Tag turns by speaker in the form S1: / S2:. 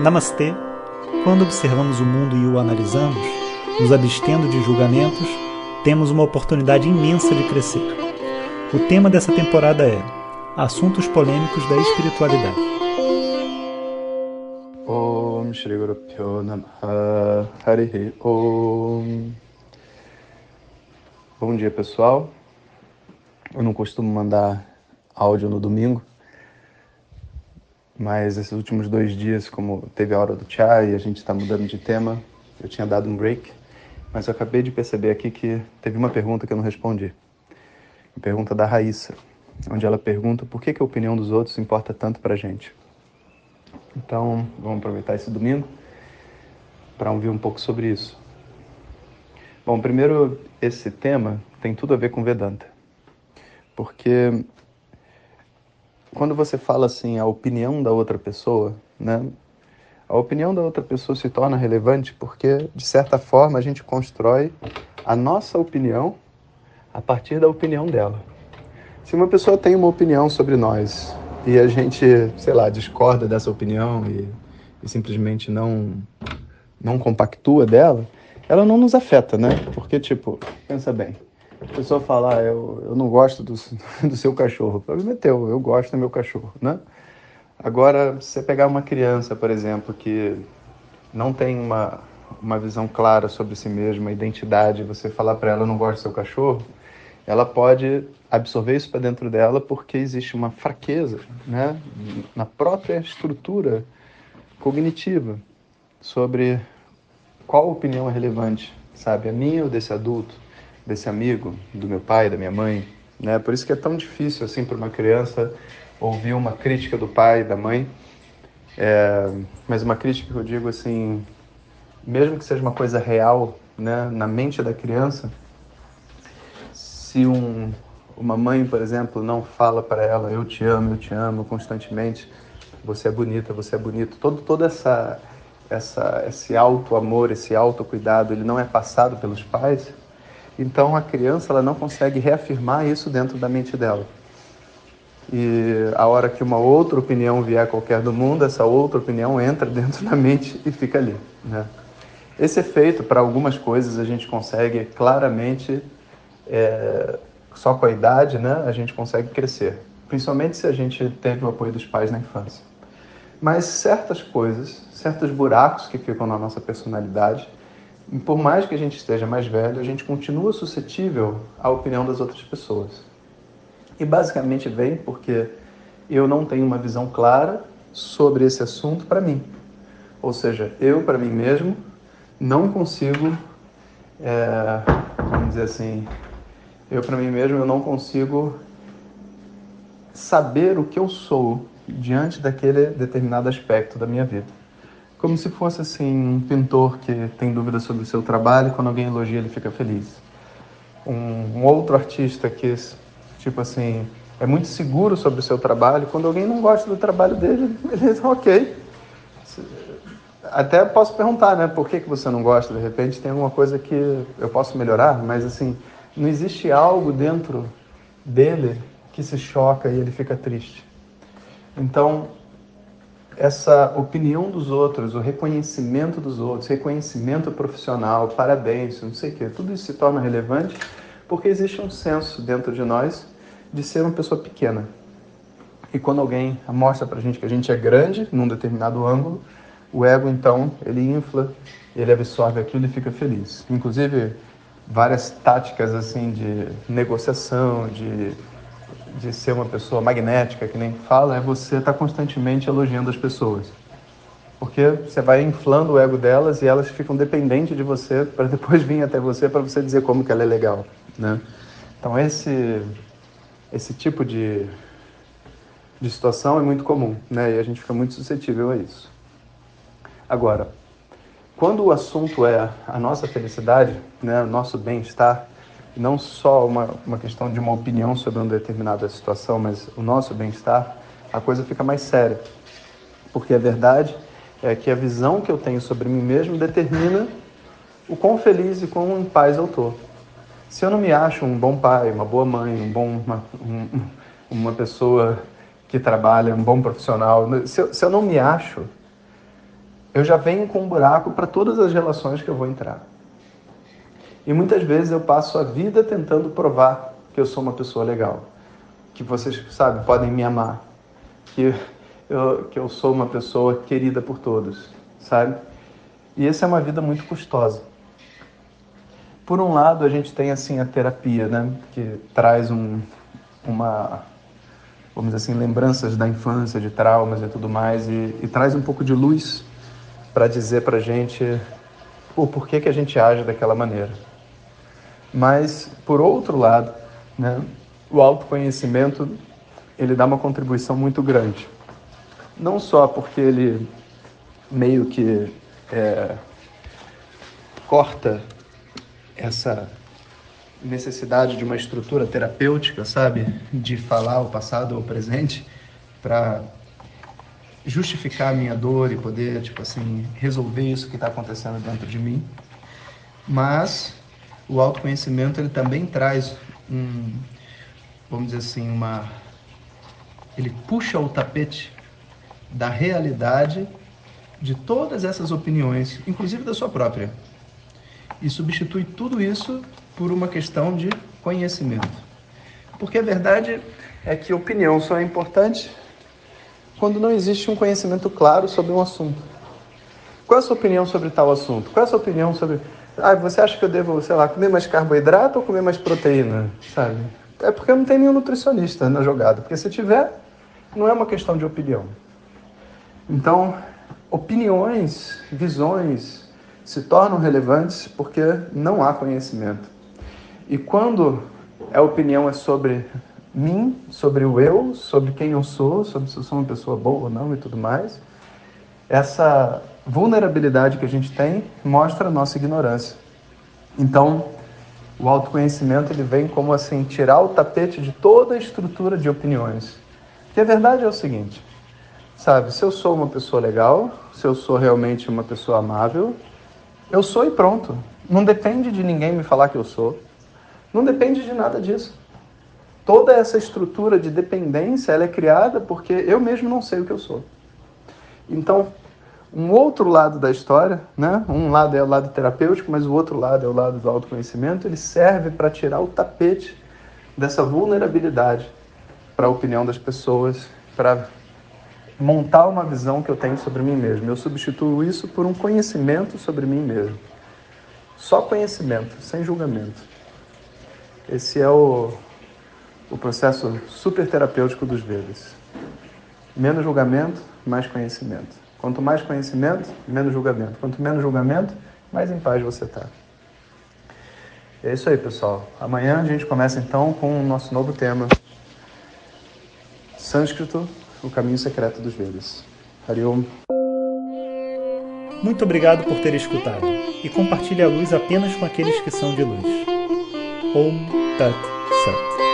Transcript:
S1: Namastê! Quando observamos o mundo e o analisamos, nos abstendo de julgamentos, temos uma oportunidade imensa de crescer. O tema dessa temporada é Assuntos Polêmicos da Espiritualidade.
S2: Om Shri Bom dia pessoal, eu não costumo mandar áudio no domingo, mas esses últimos dois dias, como teve a hora do chá e a gente está mudando de tema, eu tinha dado um break, mas eu acabei de perceber aqui que teve uma pergunta que eu não respondi. A pergunta da Raíssa, onde ela pergunta por que, que a opinião dos outros importa tanto para gente. Então, vamos aproveitar esse domingo para ouvir um pouco sobre isso. Bom, primeiro, esse tema tem tudo a ver com Vedanta. Porque quando você fala assim, a opinião da outra pessoa, né? A opinião da outra pessoa se torna relevante porque, de certa forma, a gente constrói a nossa opinião a partir da opinião dela. Se uma pessoa tem uma opinião sobre nós e a gente, sei lá, discorda dessa opinião e, e simplesmente não, não compactua dela, ela não nos afeta, né? Porque, tipo, pensa bem, a pessoa fala, ah, eu, eu não gosto do, do seu cachorro. O problema é teu, eu gosto do meu cachorro, né? Agora, se você pegar uma criança, por exemplo, que não tem uma, uma visão clara sobre si mesma, identidade, você falar para ela, eu não gosto do seu cachorro, ela pode absorver isso para dentro dela porque existe uma fraqueza, né? Na própria estrutura cognitiva sobre qual opinião é relevante, sabe? A minha ou desse adulto, desse amigo, do meu pai, da minha mãe, né? Por isso que é tão difícil assim para uma criança ouvir uma crítica do pai, da mãe, é... mas uma crítica que eu digo assim, mesmo que seja uma coisa real, né, na mente da criança, se um, uma mãe, por exemplo, não fala para ela, eu te amo, eu te amo constantemente, você é bonita, você é bonito, todo, toda essa essa, esse alto amor, esse alto cuidado, ele não é passado pelos pais, então a criança ela não consegue reafirmar isso dentro da mente dela. E a hora que uma outra opinião vier qualquer do mundo, essa outra opinião entra dentro da mente e fica ali. Né? Esse efeito, para algumas coisas, a gente consegue claramente, é, só com a idade, né, a gente consegue crescer. Principalmente se a gente teve o apoio dos pais na infância. Mas certas coisas, certos buracos que ficam na nossa personalidade, por mais que a gente esteja mais velho, a gente continua suscetível à opinião das outras pessoas. E basicamente vem porque eu não tenho uma visão clara sobre esse assunto para mim. Ou seja, eu para mim mesmo não consigo, é, vamos dizer assim, eu para mim mesmo eu não consigo saber o que eu sou diante daquele determinado aspecto da minha vida. Como se fosse assim um pintor que tem dúvidas sobre o seu trabalho, quando alguém elogia ele fica feliz. Um, um outro artista que tipo assim é muito seguro sobre o seu trabalho, quando alguém não gosta do trabalho dele, ele diz ok. Até posso perguntar, né? Por que, que você não gosta? De repente tem alguma coisa que eu posso melhorar, mas assim, não existe algo dentro dele que se choca e ele fica triste. Então, essa opinião dos outros, o reconhecimento dos outros, reconhecimento profissional, parabéns, não sei o quê, tudo isso se torna relevante porque existe um senso dentro de nós de ser uma pessoa pequena. E quando alguém mostra pra gente que a gente é grande num determinado ângulo, o ego então, ele infla, ele absorve aquilo e fica feliz. Inclusive, várias táticas assim de negociação, de de ser uma pessoa magnética, que nem fala, é você estar tá constantemente elogiando as pessoas. Porque você vai inflando o ego delas e elas ficam dependentes de você para depois vir até você para você dizer como que ela é legal, né? Então esse esse tipo de de situação é muito comum, né? E a gente fica muito suscetível a isso. Agora, quando o assunto é a nossa felicidade, né, o nosso bem-estar, não só uma, uma questão de uma opinião sobre uma determinada situação, mas o nosso bem-estar, a coisa fica mais séria. Porque a verdade é que a visão que eu tenho sobre mim mesmo determina o quão feliz e quão em paz eu estou. Se eu não me acho um bom pai, uma boa mãe, um bom, uma, um, uma pessoa que trabalha, um bom profissional, se eu, se eu não me acho, eu já venho com um buraco para todas as relações que eu vou entrar. E muitas vezes eu passo a vida tentando provar que eu sou uma pessoa legal, que vocês, sabe, podem me amar, que eu, que eu sou uma pessoa querida por todos, sabe? E essa é uma vida muito custosa. Por um lado, a gente tem assim a terapia, né, que traz um, uma, vamos dizer assim, lembranças da infância, de traumas e tudo mais, e, e traz um pouco de luz para dizer para gente o porquê que a gente age daquela maneira. Mas, por outro lado, né, o autoconhecimento ele dá uma contribuição muito grande. Não só porque ele meio que é, corta essa necessidade de uma estrutura terapêutica, sabe? De falar o passado ou o presente para justificar a minha dor e poder, tipo assim, resolver isso que está acontecendo dentro de mim. Mas o autoconhecimento ele também traz um, vamos dizer assim, uma ele puxa o tapete da realidade de todas essas opiniões, inclusive da sua própria, e substitui tudo isso por uma questão de conhecimento. Porque a verdade é que opinião só é importante quando não existe um conhecimento claro sobre um assunto. Qual é a sua opinião sobre tal assunto? Qual é a sua opinião sobre. Ah, você acha que eu devo, sei lá, comer mais carboidrato ou comer mais proteína? Sabe? É porque não tem nenhum nutricionista na jogada. Porque se tiver, não é uma questão de opinião. Então, opiniões, visões se tornam relevantes porque não há conhecimento. E quando a opinião é sobre mim, sobre o eu, sobre quem eu sou, sobre se eu sou uma pessoa boa ou não e tudo mais, essa vulnerabilidade que a gente tem mostra a nossa ignorância. Então, o autoconhecimento ele vem como assim tirar o tapete de toda a estrutura de opiniões. Porque a verdade é o seguinte, sabe, se eu sou uma pessoa legal, se eu sou realmente uma pessoa amável, eu sou e pronto. Não depende de ninguém me falar que eu sou. Não depende de nada disso toda essa estrutura de dependência ela é criada porque eu mesmo não sei o que eu sou. Então, um outro lado da história, né? um lado é o lado terapêutico, mas o outro lado é o lado do autoconhecimento, ele serve para tirar o tapete dessa vulnerabilidade para a opinião das pessoas, para montar uma visão que eu tenho sobre mim mesmo. Eu substituo isso por um conhecimento sobre mim mesmo. Só conhecimento, sem julgamento. Esse é o, o processo super terapêutico dos Vedas. Menos julgamento, mais conhecimento. Quanto mais conhecimento, menos julgamento. Quanto menos julgamento, mais em paz você está. É isso aí, pessoal. Amanhã a gente começa então com o nosso novo tema: Sânscrito, o caminho secreto dos Vedas. Hariom.
S1: Muito obrigado por ter escutado e compartilhe a luz apenas com aqueles que são de luz. Om Tat Sat.